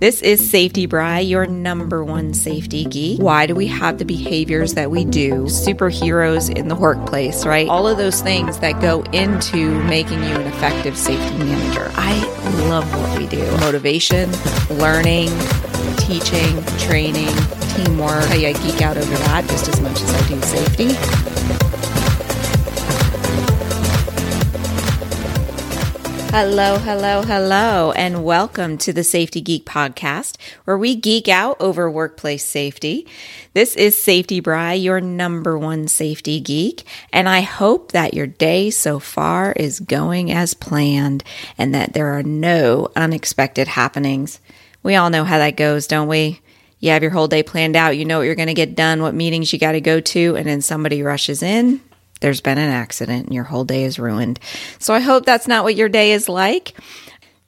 This is Safety Bry, your number one safety geek. Why do we have the behaviors that we do? Superheroes in the workplace, right? All of those things that go into making you an effective safety manager. I love what we do motivation, learning, teaching, training, teamwork. I geek out over that just as much as I do safety. Hello, hello, hello, and welcome to the Safety Geek Podcast, where we geek out over workplace safety. This is Safety Bry, your number one safety geek, and I hope that your day so far is going as planned and that there are no unexpected happenings. We all know how that goes, don't we? You have your whole day planned out, you know what you're going to get done, what meetings you got to go to, and then somebody rushes in there's been an accident and your whole day is ruined. So I hope that's not what your day is like.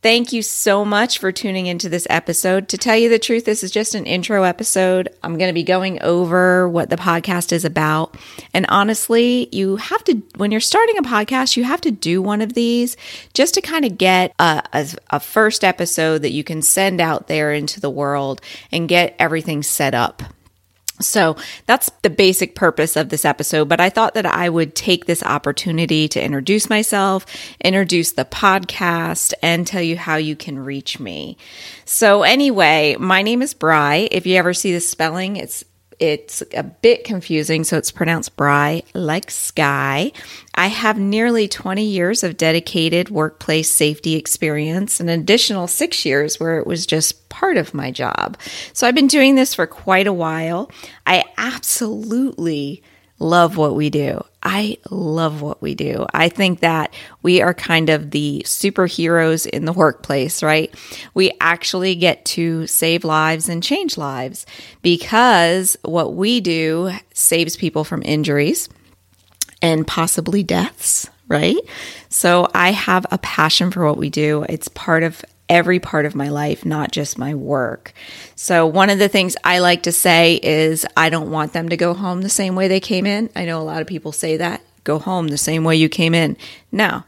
Thank you so much for tuning into this episode. To tell you the truth, this is just an intro episode. I'm going to be going over what the podcast is about. And honestly, you have to, when you're starting a podcast, you have to do one of these just to kind of get a, a, a first episode that you can send out there into the world and get everything set up so that's the basic purpose of this episode. But I thought that I would take this opportunity to introduce myself, introduce the podcast, and tell you how you can reach me. So, anyway, my name is Bry. If you ever see the spelling, it's it's a bit confusing, so it's pronounced Bry, like sky. I have nearly 20 years of dedicated workplace safety experience, an additional six years where it was just part of my job. So I've been doing this for quite a while. I absolutely love what we do. I love what we do. I think that we are kind of the superheroes in the workplace, right? We actually get to save lives and change lives because what we do saves people from injuries and possibly deaths, right? So I have a passion for what we do. It's part of every part of my life, not just my work. So, one of the things I like to say is I don't want them to go home the same way they came in. I know a lot of people say that go home the same way you came in. No,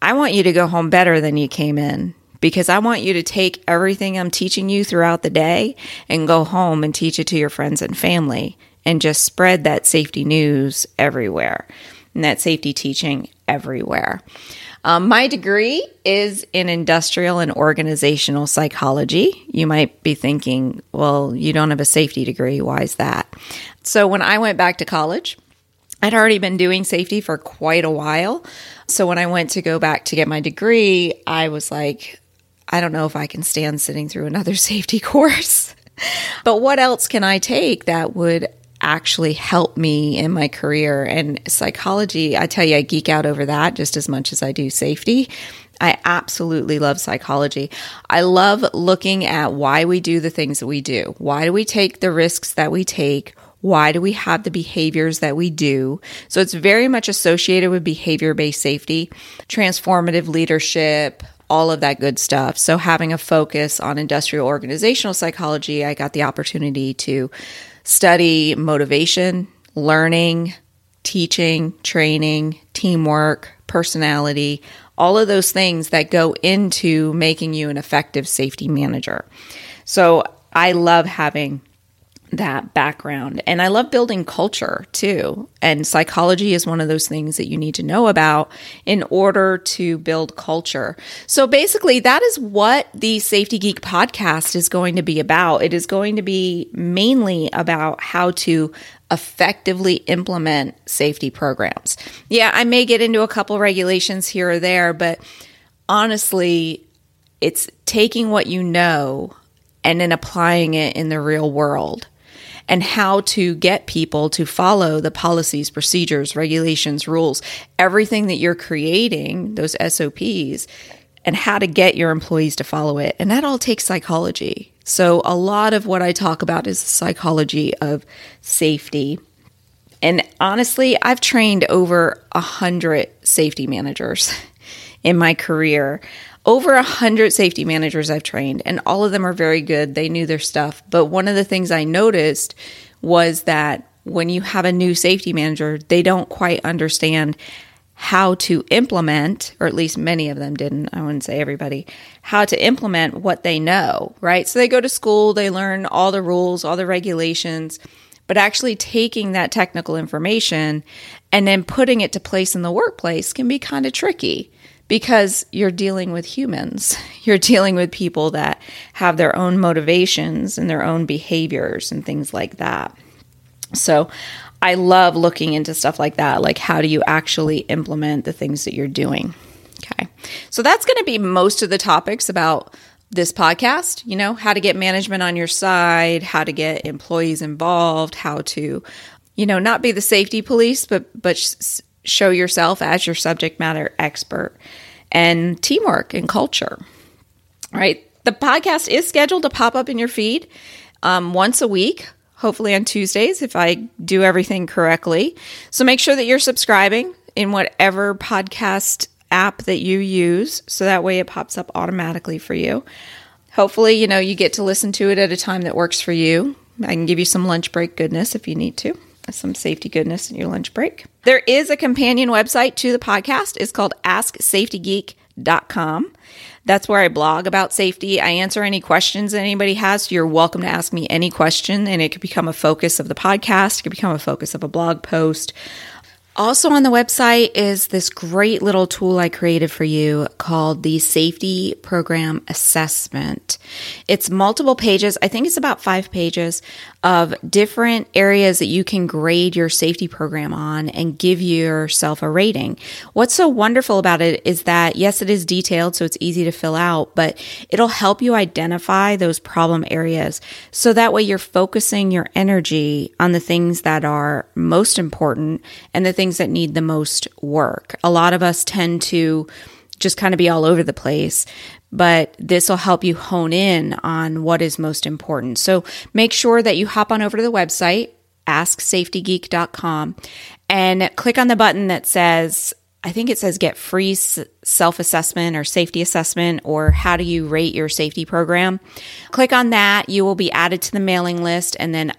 I want you to go home better than you came in because I want you to take everything I'm teaching you throughout the day and go home and teach it to your friends and family and just spread that safety news everywhere and that safety teaching everywhere. Um, my degree is in industrial and organizational psychology. You might be thinking, well, you don't have a safety degree. Why is that? So, when I went back to college, I'd already been doing safety for quite a while. So, when I went to go back to get my degree, I was like, I don't know if I can stand sitting through another safety course. but what else can I take that would actually help me in my career. And psychology, I tell you, I geek out over that just as much as I do safety. I absolutely love psychology. I love looking at why we do the things that we do. Why do we take the risks that we take? Why do we have the behaviors that we do? So it's very much associated with behavior based safety, transformative leadership, all of that good stuff. So having a focus on industrial organizational psychology, I got the opportunity to study motivation, learning, teaching, training, teamwork, personality, all of those things that go into making you an effective safety manager. So I love having that background. And I love building culture too. And psychology is one of those things that you need to know about in order to build culture. So basically, that is what the Safety Geek podcast is going to be about. It is going to be mainly about how to effectively implement safety programs. Yeah, I may get into a couple regulations here or there, but honestly, it's taking what you know and then applying it in the real world and how to get people to follow the policies, procedures, regulations, rules, everything that you're creating, those SOPs, and how to get your employees to follow it. And that all takes psychology. So, a lot of what I talk about is the psychology of safety. And honestly, I've trained over a hundred safety managers in my career over a hundred safety managers I've trained, and all of them are very good. They knew their stuff. But one of the things I noticed was that when you have a new safety manager, they don't quite understand how to implement, or at least many of them didn't, I wouldn't say everybody, how to implement what they know, right? So they go to school, they learn all the rules, all the regulations, but actually taking that technical information and then putting it to place in the workplace can be kind of tricky because you're dealing with humans. You're dealing with people that have their own motivations and their own behaviors and things like that. So I love looking into stuff like that. Like, how do you actually implement the things that you're doing? Okay. So that's going to be most of the topics about this podcast, you know, how to get management on your side, how to get employees involved, how to, you know, not be the safety police, but, but show yourself as your subject matter expert and teamwork and culture. right? The podcast is scheduled to pop up in your feed um, once a week, hopefully on Tuesdays if I do everything correctly. So make sure that you're subscribing in whatever podcast app that you use so that way it pops up automatically for you. Hopefully, you know, you get to listen to it at a time that works for you. I can give you some lunch break goodness if you need to some safety goodness in your lunch break. There is a companion website to the podcast. It's called AskSafetyGeek.com. That's where I blog about safety. I answer any questions that anybody has. You're welcome to ask me any question, and it could become a focus of the podcast. It could become a focus of a blog post. Also on the website is this great little tool I created for you called the Safety Program Assessment. It's multiple pages. I think it's about five pages of different areas that you can grade your safety program on and give yourself a rating. What's so wonderful about it is that, yes, it is detailed, so it's easy to fill out, but it'll help you identify those problem areas. So that way you're focusing your energy on the things that are most important and the things that need the most work. A lot of us tend to just kind of be all over the place but this will help you hone in on what is most important. So make sure that you hop on over to the website, asksafetygeek.com, and click on the button that says, I think it says get free self assessment or safety assessment or how do you rate your safety program. Click on that. You will be added to the mailing list. And then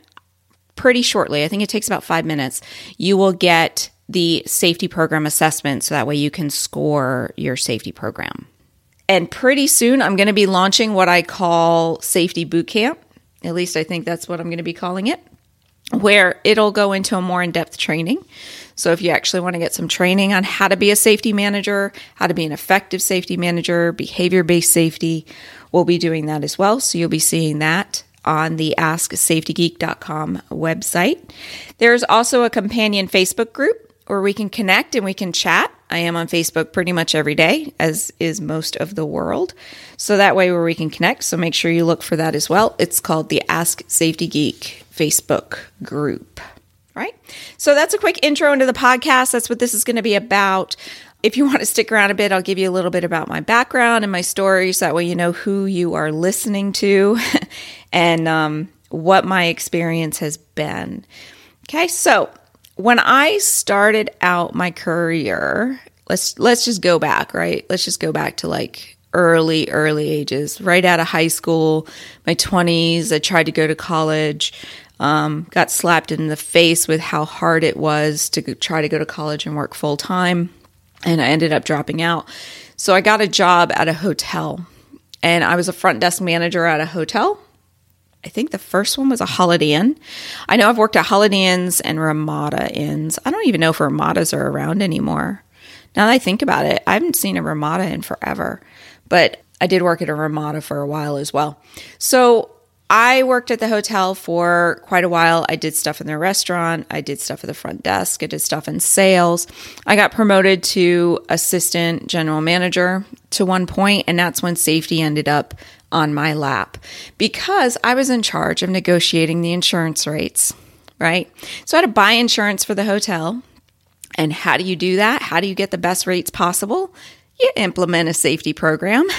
pretty shortly, I think it takes about five minutes, you will get the safety program assessment so that way you can score your safety program. And pretty soon, I'm going to be launching what I call Safety Boot Camp. At least I think that's what I'm going to be calling it, where it'll go into a more in depth training. So, if you actually want to get some training on how to be a safety manager, how to be an effective safety manager, behavior based safety, we'll be doing that as well. So, you'll be seeing that on the AskSafetyGeek.com website. There's also a companion Facebook group where we can connect and we can chat. I am on Facebook pretty much every day, as is most of the world. So that way, where we can connect. So make sure you look for that as well. It's called the Ask Safety Geek Facebook group. Right. So that's a quick intro into the podcast. That's what this is going to be about. If you want to stick around a bit, I'll give you a little bit about my background and my stories. So that way, you know who you are listening to and um, what my experience has been. Okay. So when I started out my career, let's let's just go back, right? Let's just go back to like early early ages, right out of high school, my 20s, I tried to go to college. Um, got slapped in the face with how hard it was to try to go to college and work full time. And I ended up dropping out. So I got a job at a hotel and I was a front desk manager at a hotel I think the first one was a Holiday Inn. I know I've worked at Holiday Inns and Ramada Inns. I don't even know if Ramadas are around anymore. Now that I think about it, I haven't seen a Ramada in forever, but I did work at a Ramada for a while as well. So I worked at the hotel for quite a while. I did stuff in the restaurant. I did stuff at the front desk. I did stuff in sales. I got promoted to assistant general manager to one point, and that's when safety ended up on my lap because I was in charge of negotiating the insurance rates, right? So I had to buy insurance for the hotel. And how do you do that? How do you get the best rates possible? You implement a safety program.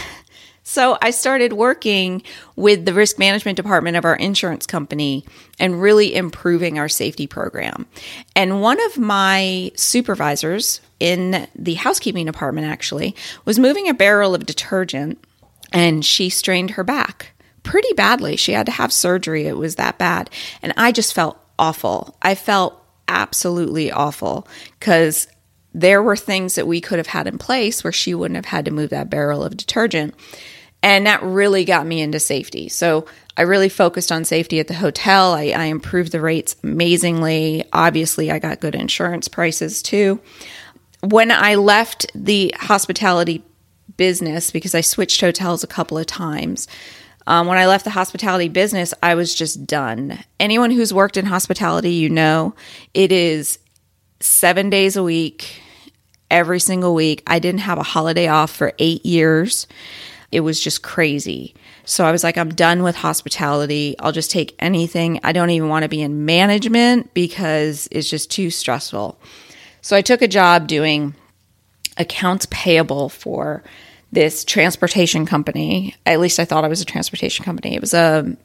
So I started working with the risk management department of our insurance company and really improving our safety program. And one of my supervisors in the housekeeping department actually was moving a barrel of detergent and she strained her back pretty badly. She had to have surgery. It was that bad. And I just felt awful. I felt absolutely awful because there were things that we could have had in place where she wouldn't have had to move that barrel of detergent. And that really got me into safety. So I really focused on safety at the hotel. I, I improved the rates amazingly. Obviously, I got good insurance prices too. When I left the hospitality business, because I switched hotels a couple of times, um, when I left the hospitality business, I was just done. Anyone who's worked in hospitality, you know, it is seven days a week, every single week. I didn't have a holiday off for eight years. It was just crazy. So I was like, I'm done with hospitality. I'll just take anything. I don't even want to be in management because it's just too stressful. So I took a job doing accounts payable for this transportation company. At least I thought it was a transportation company. It was a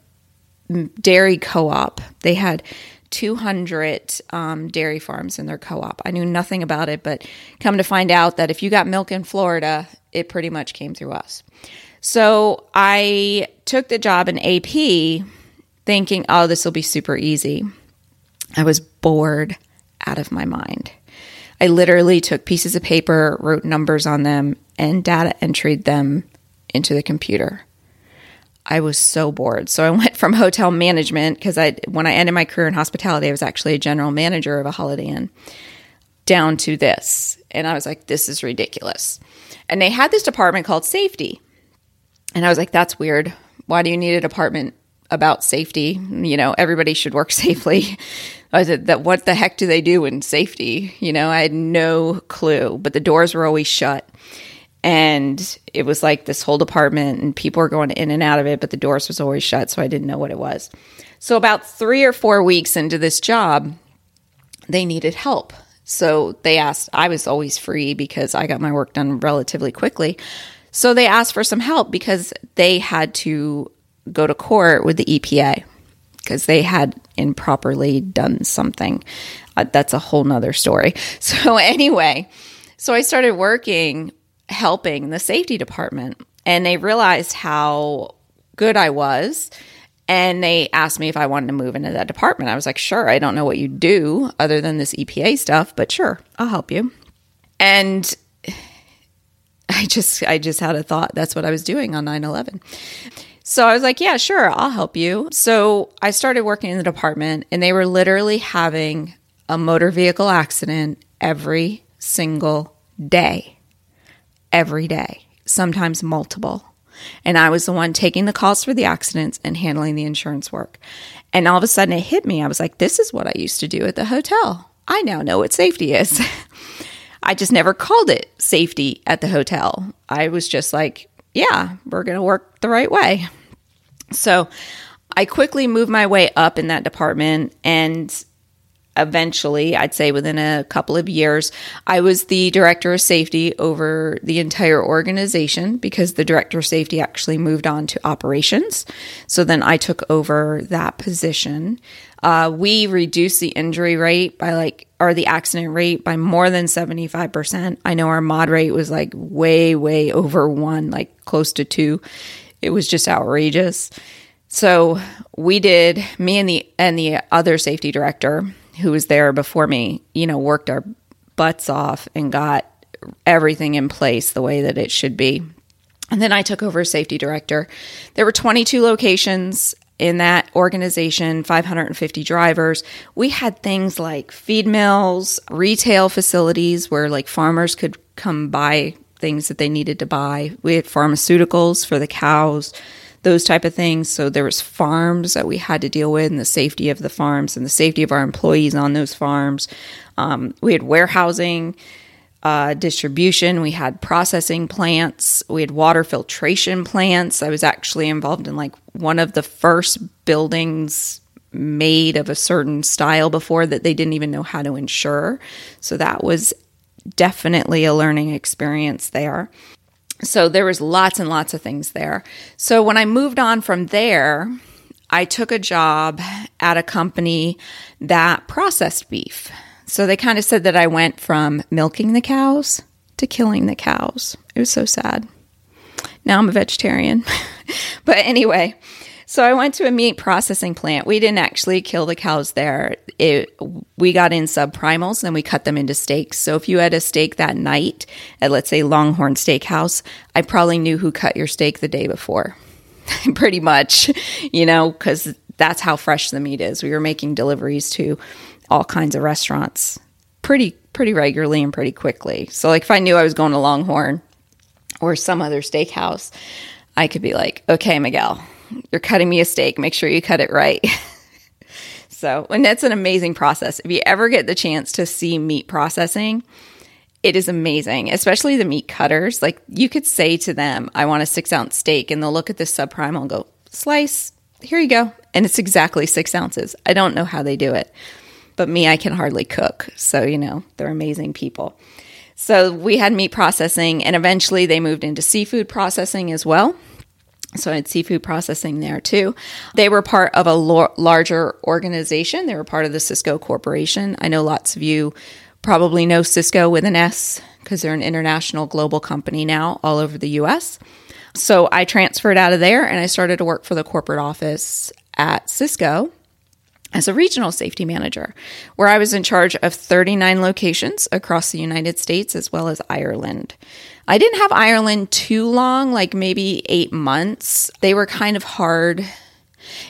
dairy co op. They had 200 um, dairy farms in their co op. I knew nothing about it, but come to find out that if you got milk in Florida, it pretty much came through us. So I took the job in AP thinking, oh, this will be super easy. I was bored out of my mind. I literally took pieces of paper, wrote numbers on them, and data entered them into the computer. I was so bored. So I went from hotel management because I when I ended my career in hospitality, I was actually a general manager of a Holiday Inn down to this. And I was like, this is ridiculous. And they had this department called safety. And I was like, that's weird. Why do you need a department about safety? You know, everybody should work safely. I said that what the heck do they do in safety? You know, I had no clue, but the doors were always shut. And it was like this whole department and people were going in and out of it, but the doors was always shut, so I didn't know what it was. So about 3 or 4 weeks into this job, they needed help. So they asked, I was always free because I got my work done relatively quickly. So they asked for some help because they had to go to court with the EPA because they had improperly done something. Uh, that's a whole nother story. So, anyway, so I started working helping the safety department, and they realized how good I was. And they asked me if I wanted to move into that department. I was like, sure, I don't know what you do other than this EPA stuff, but sure, I'll help you. And I just I just had a thought that's what I was doing on 9/11. So I was like, yeah, sure, I'll help you. So I started working in the department and they were literally having a motor vehicle accident every single day. Every day, sometimes multiple. And I was the one taking the calls for the accidents and handling the insurance work. And all of a sudden it hit me. I was like, this is what I used to do at the hotel. I now know what safety is. I just never called it safety at the hotel. I was just like, yeah, we're going to work the right way. So I quickly moved my way up in that department and eventually, I'd say within a couple of years, I was the director of safety over the entire organization because the director of safety actually moved on to operations. So then I took over that position. Uh, we reduced the injury rate by like, or the accident rate by more than 75%. I know our mod rate was like way, way over one, like close to two. It was just outrageous. So we did, me and the, and the other safety director who was there before me, you know, worked our butts off and got everything in place the way that it should be. And then I took over as safety director. There were 22 locations in that organization, 550 drivers. We had things like feed mills, retail facilities where like farmers could come buy things that they needed to buy. We had pharmaceuticals for the cows, those type of things. So there was farms that we had to deal with and the safety of the farms and the safety of our employees on those farms. Um, we had warehousing, uh, distribution. We had processing plants. We had water filtration plants. I was actually involved in like one of the first buildings made of a certain style before that they didn't even know how to insure. So that was definitely a learning experience there. So there was lots and lots of things there. So when I moved on from there, I took a job at a company that processed beef. So they kind of said that I went from milking the cows to killing the cows. It was so sad. Now I'm a vegetarian. but anyway, So I went to a meat processing plant. We didn't actually kill the cows there. It, we got in subprimals and we cut them into steaks. So if you had a steak that night at, let's say, Longhorn Steakhouse, I probably knew who cut your steak the day before. Pretty much, you know, because that's how fresh the meat is. We were making deliveries to all kinds of restaurants pretty pretty regularly and pretty quickly. So like if I knew I was going to Longhorn or some other steakhouse, I could be like, "Okay, Miguel, you're cutting me a steak. Make sure you cut it right." so, and that's an amazing process. If you ever get the chance to see meat processing, it is amazing, especially the meat cutters. Like you could say to them, I want a six ounce steak, and they'll look at this subprime and go, slice, here you go. And it's exactly six ounces. I don't know how they do it, but me, I can hardly cook. So, you know, they're amazing people. So we had meat processing, and eventually they moved into seafood processing as well. So I had seafood processing there too. They were part of a larger organization. They were part of the Sysco Corporation. I know lots of you probably know Cisco with an S because they're an international global company now all over the US. So I transferred out of there and I started to work for the corporate office at Sysco as a regional safety manager, where I was in charge of 39 locations across the United States as well as Ireland. I didn't have Ireland too long, like maybe eight months. They were kind of hard.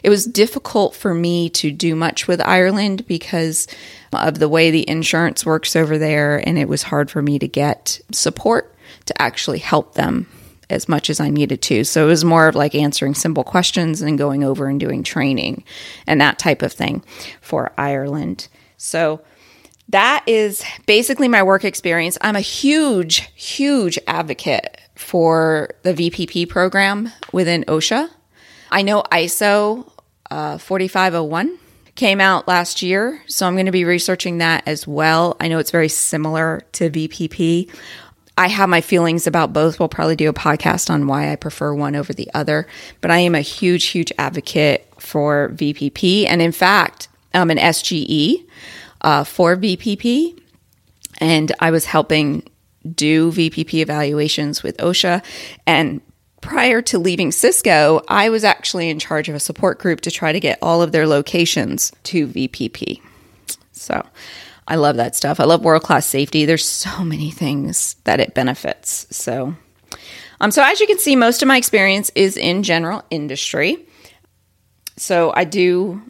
It was difficult for me to do much with Ireland because of the way the insurance works over there, and it was hard for me to get support to actually help them as much as I needed to. So it was more of like answering simple questions and going over and doing training and that type of thing for Ireland. So that is basically my work experience. I'm a huge, huge advocate for the VPP program within OSHA. I know ISO uh, 4501 came out last year, so I'm going to be researching that as well. I know it's very similar to VPP. I have my feelings about both. We'll probably do a podcast on why I prefer one over the other, but I am a huge, huge advocate for VPP. And in fact, I'm an SGE uh, for VPP, and I was helping do VPP evaluations with OSHA. And prior to leaving Sysco, I was actually in charge of a support group to try to get all of their locations to VPP. So I love that stuff. I love world class safety. There's so many things that it benefits. So, um, so as you can see, most of my experience is in general industry. So I do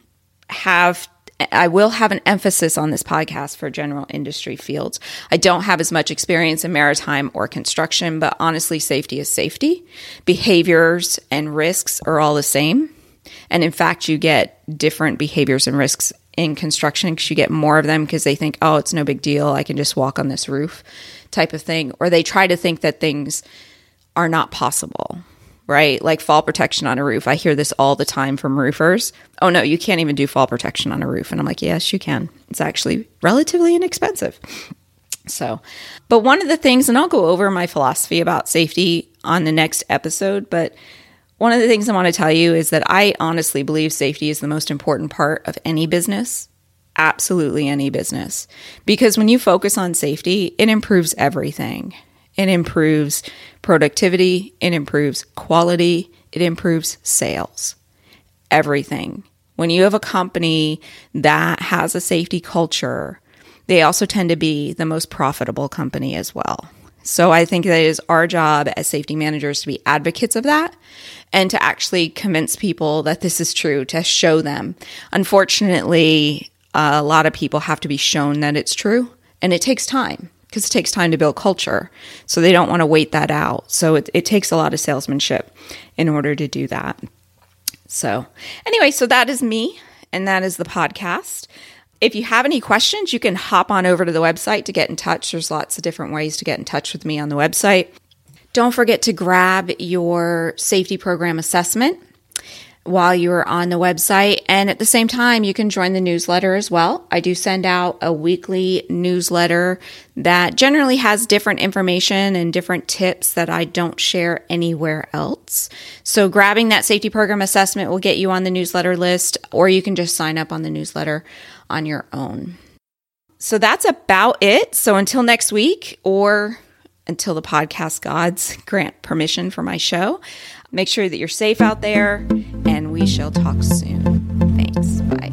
have I will have an emphasis on this podcast for general industry fields. I don't have as much experience in maritime or construction, but honestly, safety is safety. Behaviors and risks are all the same. And in fact, you get different behaviors and risks in construction because you get more of them because they think, oh, it's no big deal. I can just walk on this roof type of thing. Or they try to think that things are not possible, right? Like fall protection on a roof. I hear this all the time from roofers. Oh, no, you can't even do fall protection on a roof. And I'm like, yes, you can. It's actually relatively inexpensive. So, but one of the things, and I'll go over my philosophy about safety on the next episode, but one of the things I want to tell you is that I honestly believe safety is the most important part of any business, absolutely any business. Because when you focus on safety, it improves everything. It improves productivity, it improves quality, it improves sales, everything. When you have a company that has a safety culture, they also tend to be the most profitable company as well. So I think that it is our job as safety managers to be advocates of that and to actually convince people that this is true, to show them. Unfortunately, a lot of people have to be shown that it's true, and it takes time because it takes time to build culture. So they don't want to wait that out. So it, it takes a lot of salesmanship in order to do that. So, anyway, so that is me, and that is the podcast. If you have any questions, you can hop on over to the website to get in touch. There's lots of different ways to get in touch with me on the website. Don't forget to grab your safety program assessment while you're on the website. And at the same time, you can join the newsletter as well. I do send out a weekly newsletter that generally has different information and different tips that I don't share anywhere else. So grabbing that safety program assessment will get you on the newsletter list, or you can just sign up on the newsletter on your own. So that's about it. So until next week, or until the podcast gods grant permission for my show. Make sure that you're safe out there, and we shall talk soon. Thanks. Bye.